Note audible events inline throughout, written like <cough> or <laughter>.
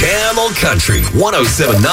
Camel Country 1079.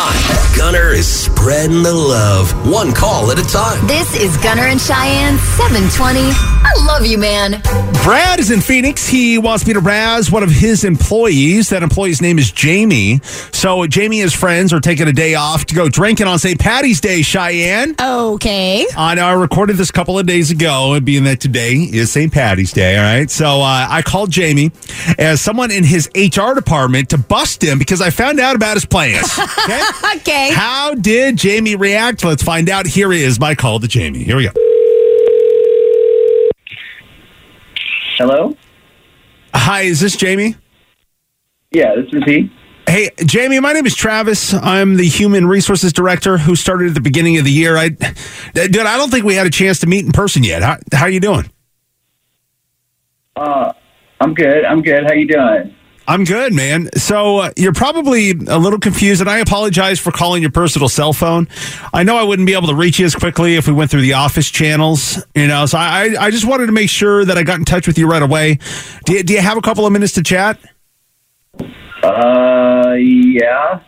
Gunner is spreading the love, one call at a time. This is Gunner and Cheyenne 720. I love you, man. Brad is in Phoenix. He wants me to razz one of his employees. That employee's name is Jamie. So Jamie and his friends are taking a day off to go drinking on St. Patty's Day, Cheyenne. Okay. I know I recorded this a couple of days ago, and being that today is St. Patty's Day, all right? So uh, I called Jamie as someone in his HR department to bust him because I found out about his plans. <laughs> Okay? Okay. How did Jamie react? Let's find out. Here is my call to Jamie. Here we go. Hello? Hi, is this Jamie? Yeah, this is he. Hey, Jamie, my name is Travis. I'm the human resources director who started at the beginning of the year. I, dude, I don't think we had a chance to meet in person yet. How, how are you doing? Uh, I'm good. I'm good. How you doing? I'm good, man. So uh, you're probably a little confused, and I apologize for calling your personal cell phone. I know I wouldn't be able to reach you as quickly if we went through the office channels, you know. So I, I just wanted to make sure that I got in touch with you right away. Do you, do you have a couple of minutes to chat? Uh, yeah.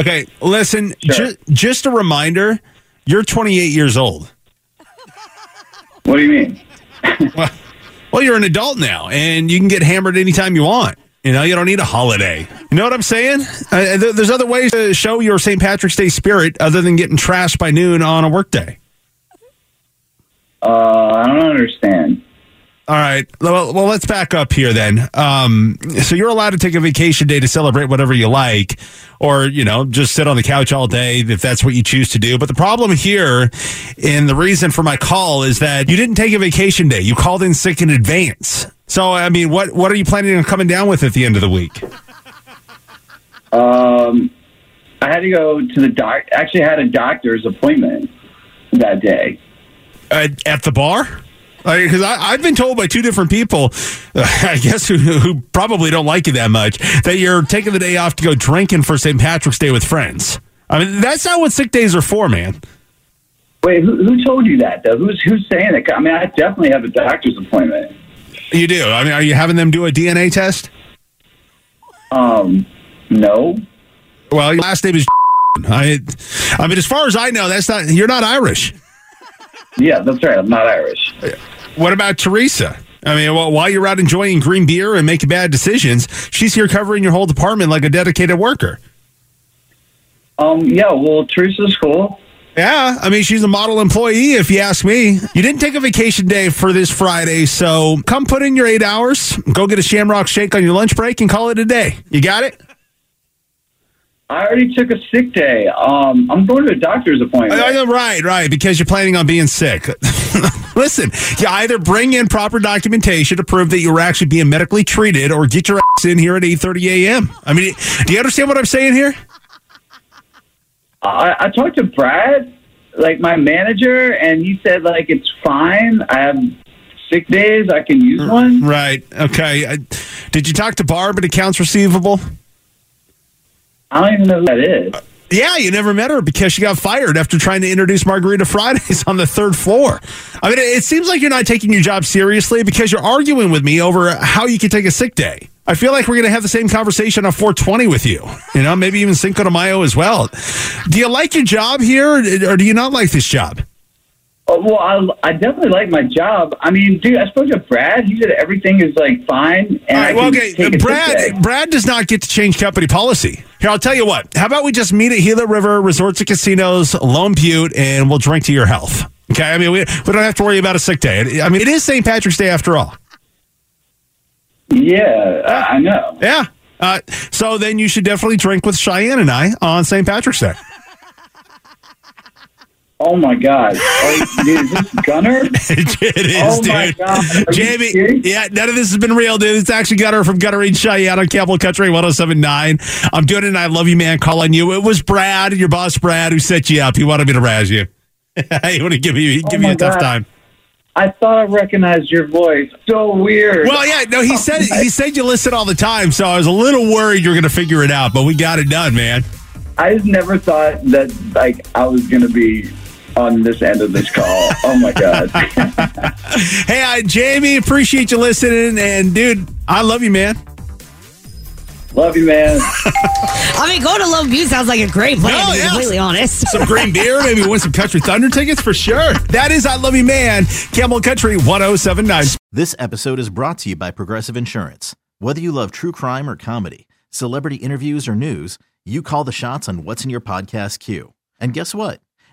Okay, listen, Sure. ju- just a reminder, you're 28 years old. What do you mean? <laughs> Well, well, you're an adult now, and you can get hammered anytime you want. You know, you don't need a holiday. You know what I'm saying? Uh, th- there's other ways to show your St. Patrick's Day spirit other than getting trashed by noon on a workday. Uh, I don't understand. All right. Well, well, let's back up here then. Um, so you're allowed to take a vacation day to celebrate whatever you like, or you know, just sit on the couch all day if that's what you choose to do. But the problem here, and the reason for my call is that you didn't take a vacation day. You called in sick in advance. So I mean, what what are you planning on coming down with at the end of the week? Um, I had to go to the doc. Actually, I had a doctor's appointment that day. Uh, at the bar? Because I've been told by two different people, uh, <laughs> I guess, who, who probably don't like you that much, that you're taking the day off to go drinking for St. Patrick's Day with friends. I mean, that's not what sick days are for, man. Wait, who, who told you that though? Who's who's saying it? I mean, I definitely have a doctor's appointment. You do. I mean, are you having them do a DNA test? Um, no. Well, your last name is. <laughs> I, I mean, as far as I know, that's not. You're not Irish. Yeah, that's right. I'm not Irish. What about Teresa? I mean, well, while you're out enjoying green beer and making bad decisions, she's here covering your whole department like a dedicated worker. Um, yeah. Well, Teresa's cool. Yeah, I mean, she's a model employee, if you ask me. You didn't take a vacation day for this Friday, so come put in your eight hours, go get a Shamrock Shake on your lunch break, and call it a day. You got it? I already took a sick day. Um, I'm going to a doctor's appointment. Uh, right, right, because you're planning on being sick. <laughs> Listen, you either bring in proper documentation to prove that you were actually being medically treated, or get your ass in here at 8:30 a.m. I mean, do you understand what I'm saying here? I, I talked to Brad, like my manager, and he said like it's fine. I have sick days. I can use one. Right. Okay. Uh, did you talk to Barb at accounts receivable? I don't even know who that is. Yeah, you never met her because she got fired after trying to introduce Margarita Fridays <laughs> on the third floor. I mean, it seems like you're not taking your job seriously because you're arguing with me over how you can take a sick day. I feel like we're going to have the same conversation on 420 with you. You know, maybe even Cinco de Mayo as well. Do you like your job here or do you not like this job? Oh, well, I, I definitely like my job. I mean, dude, I spoke to Brad. He said everything is like fine, and right, well, okay, take a sick Brad. Brad does not get to change company policy. Here, I'll tell you what. How about we just meet at Gila River Resorts and Casinos, Lone Butte, and we'll drink to your health. Okay, I mean we, we don't have to worry about a sick day. I mean it is St. Patrick's Day after all. Yeah, I I know. Yeah. Uh, so then you should definitely drink with Cheyenne and I on St. Patrick's Day. Oh my god! Dude, <laughs> is this Gunner? <laughs> it is, Oh, dude. my God. Jamie, yeah, none of this has been real, dude. It's actually Gunner from Gunner and Cheyenne on Camel Country 1079. I'm doing it, and I love you, man, calling you. It was Brad, your boss, Brad, who set you up. He wanted me to razz you. <laughs> he wanted to give you, give oh you my a tough time. I thought I recognized your voice. So weird. Well, yeah, no, he said he said you listen all the time, so I was a little worried you were going to figure it out, but we got it done, man. I just never thought that like I was gonna be on this end of this call. Oh my god! <laughs> Hey, I, Jamie, appreciate you listening, and dude, I love you, man. Love you, man. <laughs> I mean, going to Lone Butte sounds like a great plan, No, to be yeah. completely honest. <laughs> Some green beer, maybe win some Country Thunder tickets for sure. That is I Love You Man, Camel Country 1079. This episode is brought to you by Progressive Insurance. Whether you love true crime or comedy, celebrity interviews or news, you call the shots on what's in your podcast queue. And guess what?